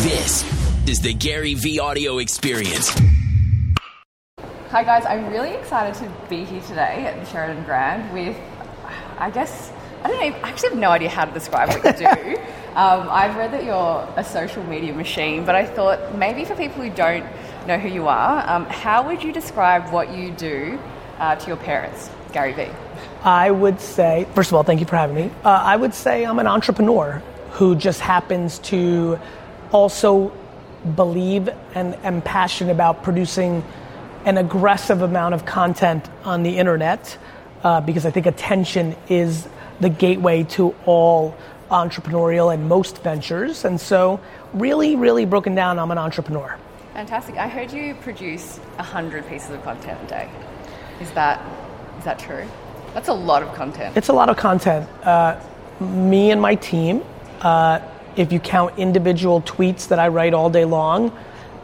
This is the GaryVee audio experience. Hi guys, I'm really excited to be here today at the Sheraton Grand with, I guess, I don't know, I actually have no idea how to describe what you do. um, I've read that you're a social media machine, but I thought maybe for people who don't know who you are, um, how would you describe what you do uh, to your parents, GaryVee? I would say, first of all, thank you for having me. Uh, I would say I'm an entrepreneur who just happens to also believe and am passionate about producing an aggressive amount of content on the internet uh, because I think attention is the gateway to all entrepreneurial and most ventures. And so, really, really broken down, I'm an entrepreneur. Fantastic. I heard you produce 100 pieces of content a day. Is that, is that true? That's a lot of content. It's a lot of content. Uh, me and my team, uh, if you count individual tweets that I write all day long,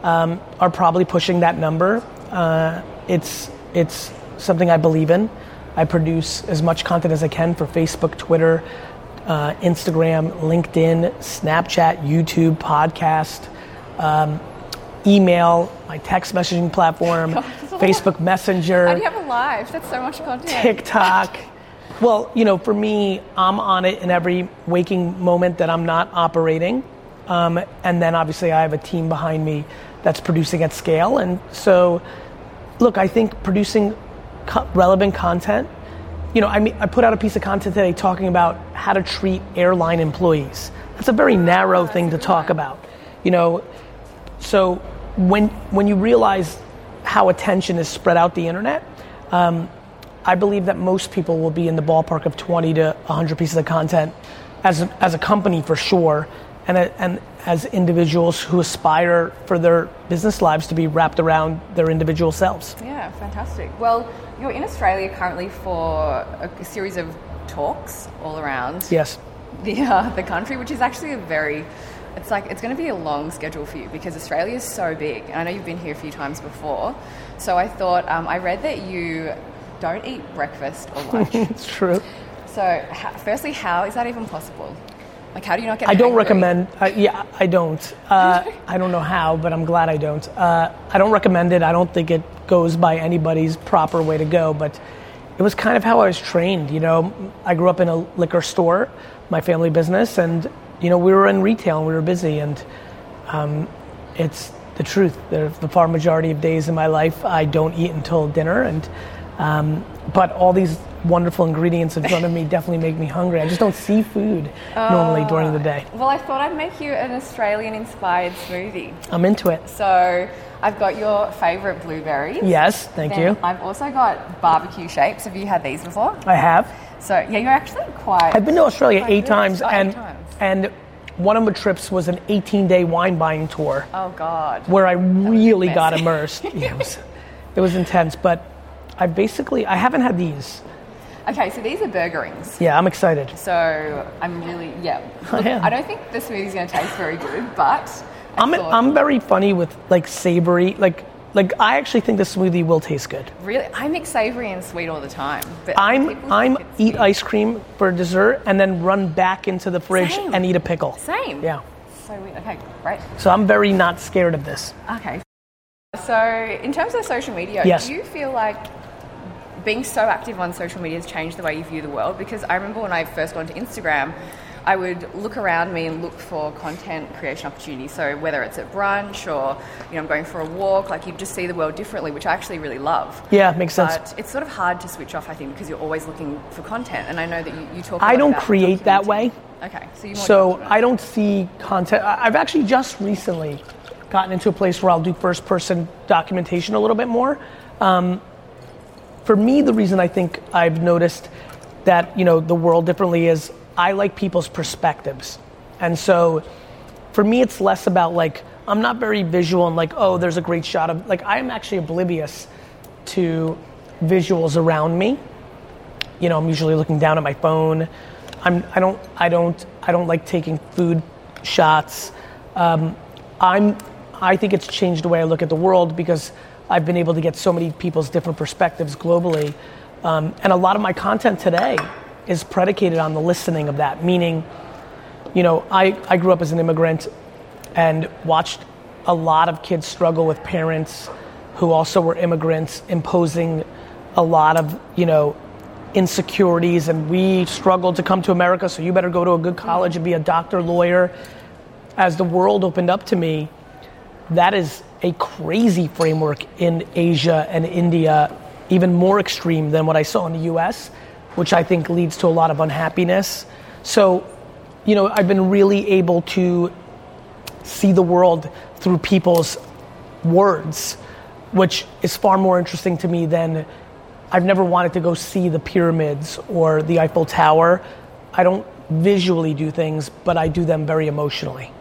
um, are probably pushing that number. Uh, it's it's something I believe in. I produce as much content as I can for Facebook, Twitter, uh, Instagram, LinkedIn, Snapchat, YouTube, podcast, um, email, my text messaging platform, Facebook Messenger. How do you have a live? That's so much content. TikTok. Well, you know, for me, I'm on it in every waking moment that I'm not operating. Um, and then obviously I have a team behind me that's producing at scale. And so, look, I think producing co- relevant content, you know, I, mean, I put out a piece of content today talking about how to treat airline employees. That's a very narrow thing to talk about. You know, so when, when you realize how attention is spread out the internet, um, I believe that most people will be in the ballpark of 20 to 100 pieces of content as a, as a company for sure, and, a, and as individuals who aspire for their business lives to be wrapped around their individual selves. Yeah, fantastic. Well, you're in Australia currently for a, series of talks all around Yes. the, uh, the country, which is actually a very it's like it's going to be a long schedule for you because Australia is so big. And I know you've been here a few times before, so I thought um, I read that you don't eat breakfast or lunch. It's true. so, ha- firstly, how is that even possible? Like, how do you not get? I don't recommend. Uh, yeah, I don't. Uh, I don't know how, but I'm glad I don't. Uh, I don't recommend it. I don't think it goes by anybody's proper way to go. But it was kind of how I was trained. You know, I grew up in a liquor store, my family business, and you know we were in retail and we were busy. And um, it's the truth. The, the far majority of days in my life, I don't eat until dinner. And um, but all these wonderful ingredients in front of me definitely make me hungry. I just don't see food normally during the day. Well, I thought I'd make you an Australian-inspired smoothie. I'm into it. So I've got your favourite blueberries. Yes, thank Then you. I've also got barbecue shapes. Have you had these before? I have. So yeah, you're actually quite. I've been to Australia eight times, Oh, eight and times. and one of my trips was an 18-day wine buying tour Oh God. where I really got immersed. Yeah, it, was, it was intense, but I basically I haven't had these. Okay, so these are burger rings. Yeah, I'm excited. So I'm really yeah. Oh, I am. I don't think the smoothie's going to taste very good, but I I'm thought, I'm very funny with like savory, like like I actually think the smoothie will taste good. really I mix savory and sweet all the time. But I'm I'm eat ice cream for dessert and then run back into the fridge Same. and eat a pickle. Same. Yeah. So weird. Okay, great. So I'm very not scared of this. Okay. So in terms of social media, Yes. do you feel like being so active on social media has changed the way you view the world? Because I remember when I first got onto Instagram, I would look around me and look for content creation opportunities. So whether it's at brunch or you know I'm going for a walk, like you just see the world differently, which I actually really love. Yeah, makes sense. But it's sort of hard to switch off, I think, because you're always looking for content. And I know that you, you talk. I don't create that way. Okay, so you So. I don't see content. I've actually just recently gotten into a place where I'll do first person documentation a little bit more. Um, for me, the reason I think I've noticed that you know the world differently is I like people's perspectives, and so for me, it's less about like I'm not very visual and like oh, there's a great shot of like I'm actually oblivious to visuals around me you know, I'm usually looking down at my phone. I'm, I don't, I don't, I don't like taking food shots. Um, I'm, I think it's changed the way I look at the world because I've been able to get so many people's different perspectives globally, um, and a lot of my content today is predicated on the listening of that. Meaning, you know, I, I grew up as an immigrant and watched a lot of kids struggle with parents who also were immigrants imposing a lot of, you know, insecurities and we struggled to come to America, so you better go to a good college and be a doctor, lawyer. As the world opened up to me, that is a crazy framework in Asia and India, even more extreme than what I saw in the US, which I think leads to a lot of unhappiness. So, you know, I've been really able to see the world through people's words, which is far more interesting to me than I've never wanted to go see the pyramids or the Eiffel Tower. I don't visually do things, but I do them very emotionally.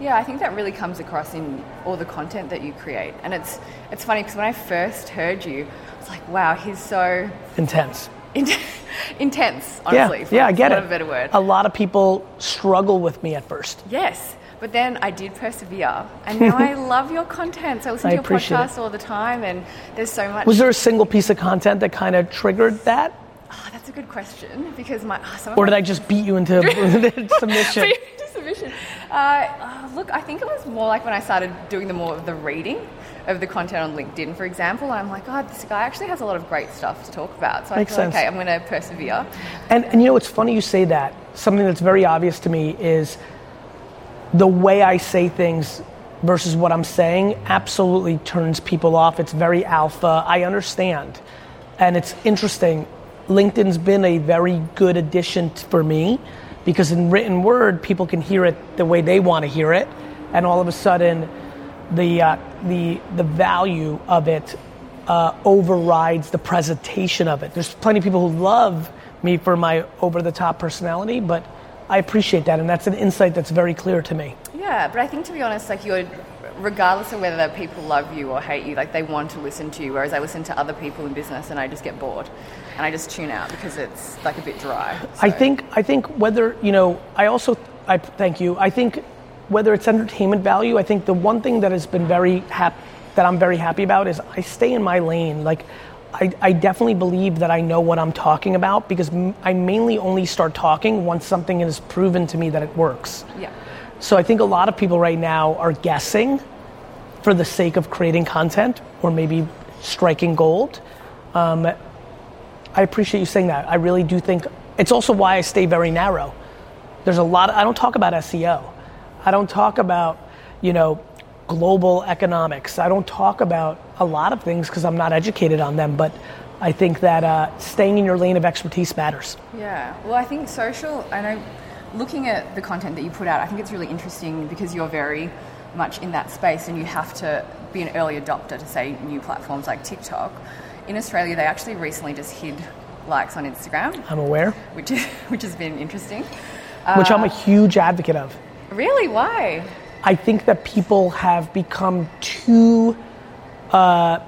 Yeah, I think that really comes across in all the content that you create. And it's it's funny because when I first heard you, I was like, wow, he's so Intense. in- intense, honestly. yeah, yeah, I get it. a better word. A lot of people struggle with me at first. Yes. But then I did persevere, and now I love your content. So I listen I to your podcast it. all the time, and there's so much. Was there a single piece of content that kind of triggered that? Oh, that's a good question because my oh, some of Or did I just beat you into submission? Uh, look, I think it was more like when I started doing the more of the reading of the content on LinkedIn, for example. I'm like, God, this guy actually has a lot of great stuff to talk about. So Makes I thought, sense. okay, I'm going to persevere. And, and you know, it's funny you say that. Something that's very obvious to me is the way I say things versus what I'm saying absolutely turns people off. It's very alpha. I understand. And it's interesting. LinkedIn's been a very good addition for me because in written word, people can hear it the way they want to hear it. And all of a sudden, the, uh, the, the value of it uh, overrides the presentation of it. There's plenty of people who love me for my over the top personality, but I appreciate that, and that's an insight that's very clear to me. Yeah, but I think to be honest, like you're, regardless of whether people love you or hate you, like they want to listen to you. Whereas I listen to other people in business and I just get bored, and I just tune out because it's like a bit dry. I think I think whether you know, I also I thank you. I think whether it's entertainment value, I think the one thing that has been very hap- that I'm very happy about is I stay in my lane. Like I, I definitely believe that I know what I'm talking about because m- I mainly only start talking once something is proven to me that it works. Yeah. So I think a lot of people right now are guessing for the sake of creating content or maybe striking gold. Um, I appreciate you saying that. I really do think it's also why I stay very narrow. There's a lot. I don't talk about SEO. I don't talk about you know global economics. I don't talk about a lot of things because I'm not educated on them. But I think that uh, staying in your lane of expertise matters. Yeah. Well, I think social, I know looking at the content that you put out, I think it's really interesting because you're very much in that space and you have to be an early adopter to, say, new platforms like TikTok. In Australia, they actually recently just hid likes on Instagram, I'm aware, which, is, which has been interesting. which I'm a huge advocate of. Really? Why? I think that people have become too uh,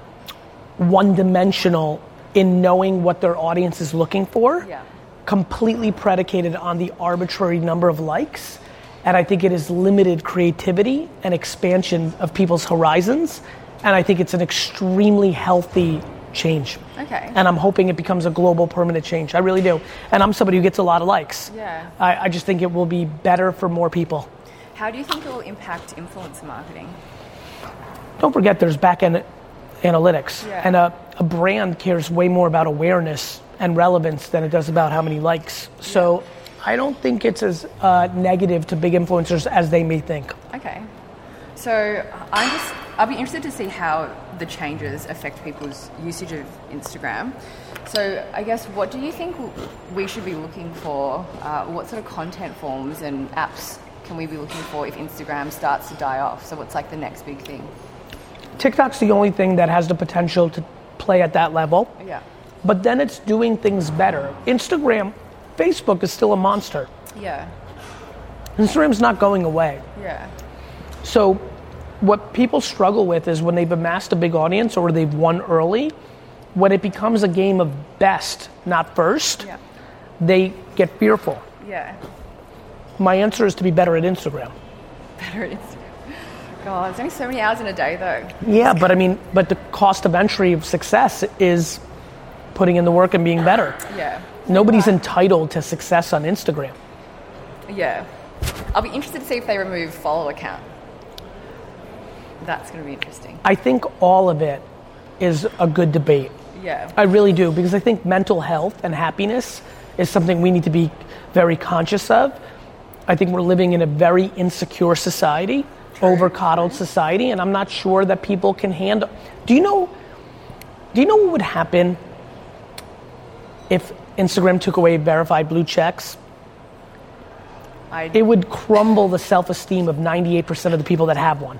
one dimensional in knowing what their audience is looking for, Yeah. Completely predicated on the arbitrary number of likes. And I think it has limited creativity and expansion of people's horizons. And I think it's an extremely healthy change. Okay. And I'm hoping it becomes a global permanent change. I really do. And I'm somebody who gets a lot of likes. Yeah. I, I just think it will be better for more people. How do you think it will impact influencer marketing? don't forget there's back end analytics Yeah. and a, a brand cares way more about awareness and relevance than it does about how many likes so i don't think it's as uh, negative to big influencers as they may think Okay. So I'm just, I'll be interested to see how the changes affect people's usage of Instagram. So I guess what do you think we should be looking for? Uh, what sort of content forms and apps can we be looking for if Instagram starts to die off? So what's like the next big thing? tiktok's the only thing that has the potential to play at that level Yeah. But then it's doing things better instagram facebook is still a monster Yeah. instagram's not going away Yeah. So, what people struggle with is when they've amassed a big audience or they've won early, when it becomes a game of best, not first, Yeah. they get fearful. Yeah. My answer is to be better at Instagram. Better at Instagram. God, there's only so many hours in a day though. Yeah, but I mean, but the cost of entry of success is putting in the work and being better. Yeah. Nobody's entitled to success on Instagram. Yeah. I'll be interested to see if they remove follow account. That's going to be interesting. I think all of it is a good debate. Yeah. I really do because I think mental health and happiness is something we need to be very conscious of. I think we're living in a very insecure society, over coddled society, and I'm not sure that people can handle. Do you know? Do you know what would happen if Instagram took away verified blue checks? I, It would crumble the self-esteem of 98% of the people that have one.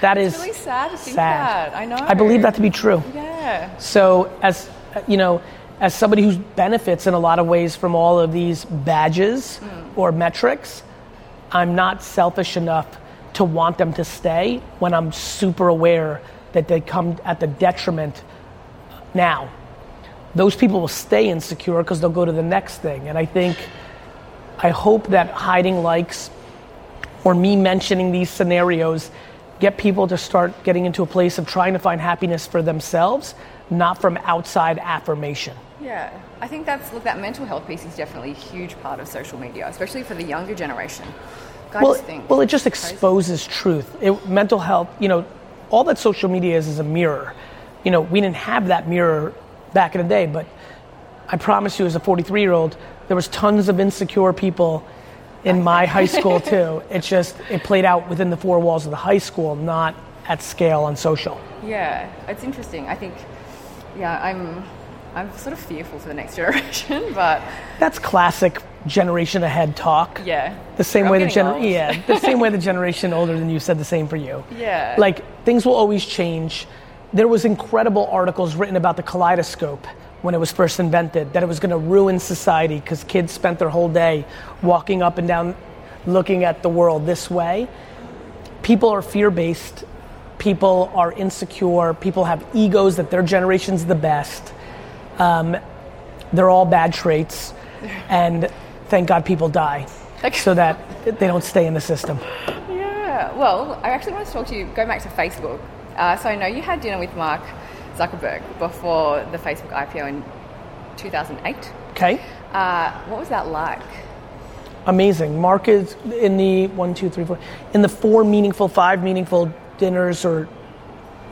That is it's really sad to think sad. that. I know. I believe that to be true. Yeah. So as you know, as somebody who benefits in a lot of ways from all of these badges hmm. or metrics, I'm not selfish enough to want them to stay when I'm super aware that they come at the detriment now. Those people will stay insecure because they'll go to the next thing. And I think, I hope that hiding likes or me mentioning these scenarios get people to start getting into a place of trying to find happiness for themselves, not from outside affirmation. Yeah, I think that's look. That mental health piece is definitely a huge part of social media, especially for the younger generation. I Well, think. well, it just exposes truth. It, mental health, you know, all that social media is is a mirror. You know, we didn't have that mirror back in the day, but I promise you, as a 43 year old, there was tons of insecure people in my high school too. It's just it played out within the four walls of the high school, not at scale on social. Yeah, it's interesting. I think. Yeah, I'm. I'm sort of fearful for the next generation, but That's classic generation ahead talk. yeah. The same I'm way the gener- yeah, the same way the generation older than you said the same for you. Yeah. Like things will always change. There was incredible articles written about the kaleidoscope when it was first invented that it was going to ruin society because kids spent their whole day walking up and down looking at the world this way. People are fear-based. People are insecure. People have egos that their generation's the best. Um, they're all bad traits, and thank God people die so that they don't stay in the system. Yeah. Well, I actually want to talk to you. Go back to Facebook. Uh, so I know you had dinner with Mark Zuckerberg before the Facebook IPO in 2008. Okay. Uh, what was that like? Amazing. Mark is in the one, two, three, four, in the four meaningful, five meaningful dinners or,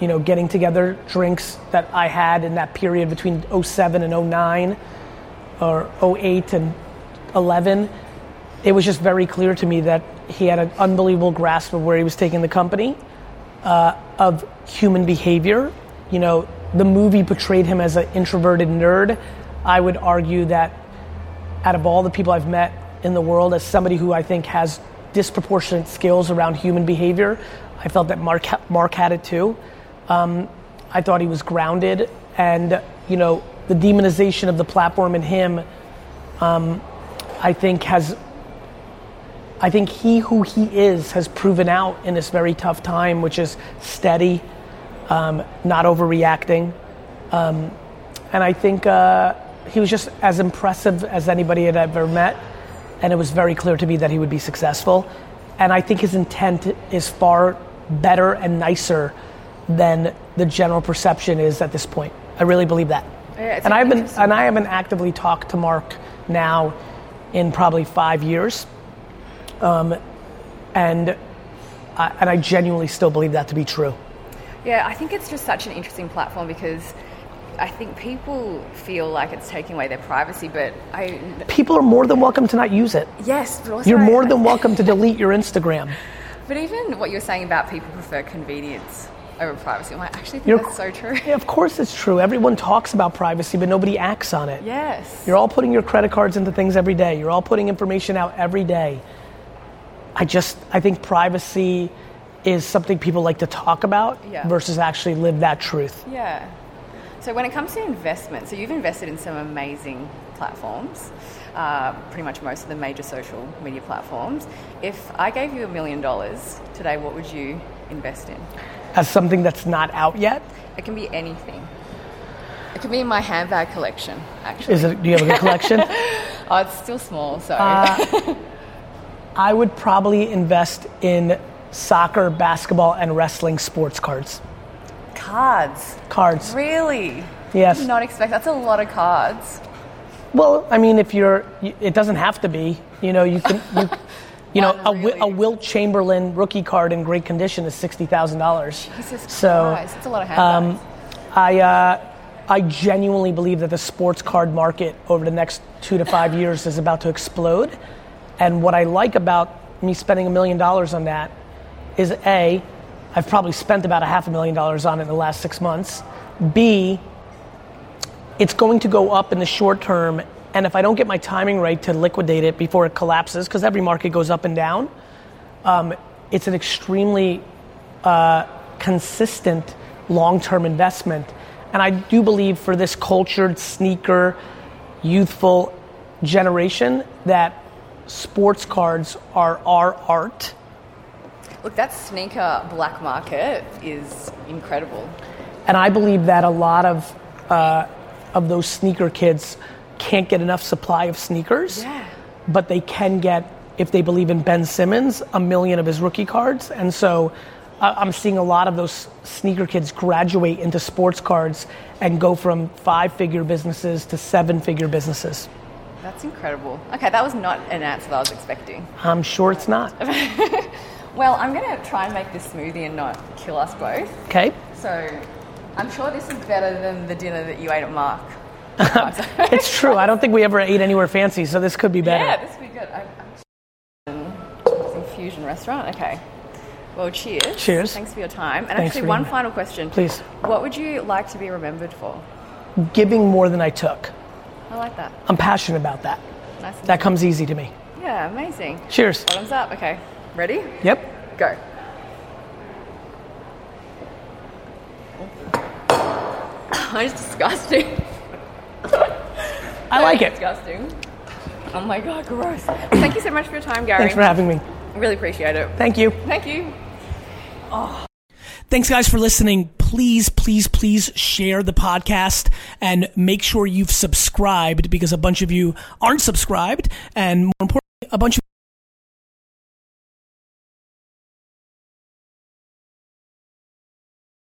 you know, getting together drinks that I had in that period between 07 and 09 or 08 and 11. It was just very clear to me that he had an unbelievable grasp of where he was taking the company, uh, of human behavior. You know, the movie portrayed him as an introverted nerd. I would argue that out of all the people I've met in the world, as somebody who I think has disproportionate skills around human behavior, I felt that Mark, Mark had it too. Um, I thought he was grounded, and you know, the demonization of the platform in him, um, I think has. I think he who he is has proven out in this very tough time, which is steady, um, not overreacting, um, and I think uh, he was just as impressive as anybody had ever met, and it was very clear to me that he would be successful. And I think his intent is far better and nicer than the general perception is at this point. I really believe that. Yeah, and I've been and I haven't actively talked to Mark now in probably five years, um, and I, and I genuinely still believe that to be true. Yeah, I think it's just such an interesting platform because I think people feel like it's taking away their privacy, but I People are more than welcome to not use it. yes, You're I- more I- than welcome to delete your Instagram. But even what you're saying about people prefer convenience over privacy, I actually think You're- that's so true. Yeah, of course it's true. Everyone talks about privacy, but nobody acts on it. Yes. You're all putting your credit cards into things every day. You're all putting information out every day. I just, I think privacy is something people like to talk about Yeah. versus actually live that truth. Yeah. So when it comes to investment, so you've invested in some amazing platforms, uh, pretty much most of the major social media platforms. If I gave you a million dollars today, what would you invest in? As something that's not out yet, It can be anything. It can be in my handbag collection, actually. is it? Do you have a good collection? Oh, it's still small, so I would probably invest in soccer, basketball, and wrestling sports cards. cards. Cards. Really? Yes. Did not expect. That's a lot of cards. Well, I mean, if you're, it doesn't have to be. You know, you can. You, You know, a, Wi- a really- Wilt Chamberlain rookie card in great condition is sixty thousand dollars. Jesus So, Christ, it's a lot of handbags. um, I, uh, I genuinely believe that the sports card market over the next two to five years is about to explode. And what I like about me spending a million dollars on that is A, I've probably spent about a half a million dollars on it in the last six months. B, it's going to go up in the short term. And if I don't get my timing right to liquidate it before it collapses, because every market goes up and down, um, it's an extremely uh, consistent long term investment. And I do believe for this cultured, sneaker, youthful generation that sports cards are our art. Look, that sneaker black market is incredible. And I believe that a lot of, uh, of those sneaker kids can't get enough supply of sneakers, Yeah. but they can get, if they believe in Ben Simmons, a million of his rookie cards. And so uh, I'm seeing a lot of those sneaker kids graduate into sports cards and go from five figure businesses to seven figure businesses. That's incredible. Okay, that was not an answer that I was expecting. I'm sure it's not. Well, I'm going to try and make this smoothie and not kill us both. Okay? So, I'm sure this is better than the dinner that you ate at Mark. It's true. I don't think we ever ate anywhere fancy, so this could be better. Yeah, this would be good. I, I'm Infusion restaurant. Okay. Well, cheers. Cheers. Thanks for your time. And Thanks actually, one final question. Please. What would you like to be remembered for? Giving more than I took. I like that. I'm passionate about that. Nice. That comes easy to me. Yeah, amazing. Cheers. Bottoms up. Okay. Ready? Yep. Go. It's disgusting. I like it. Disgusting. Oh my god, gross. Thank you so much for your time, Gary. Thanks for having me. Really appreciate it. Thank you. Thank you. Oh. Thanks, guys, for listening. Please, please, please share the podcast and make sure you've subscribed because a bunch of you aren't subscribed. And more importantly, a bunch of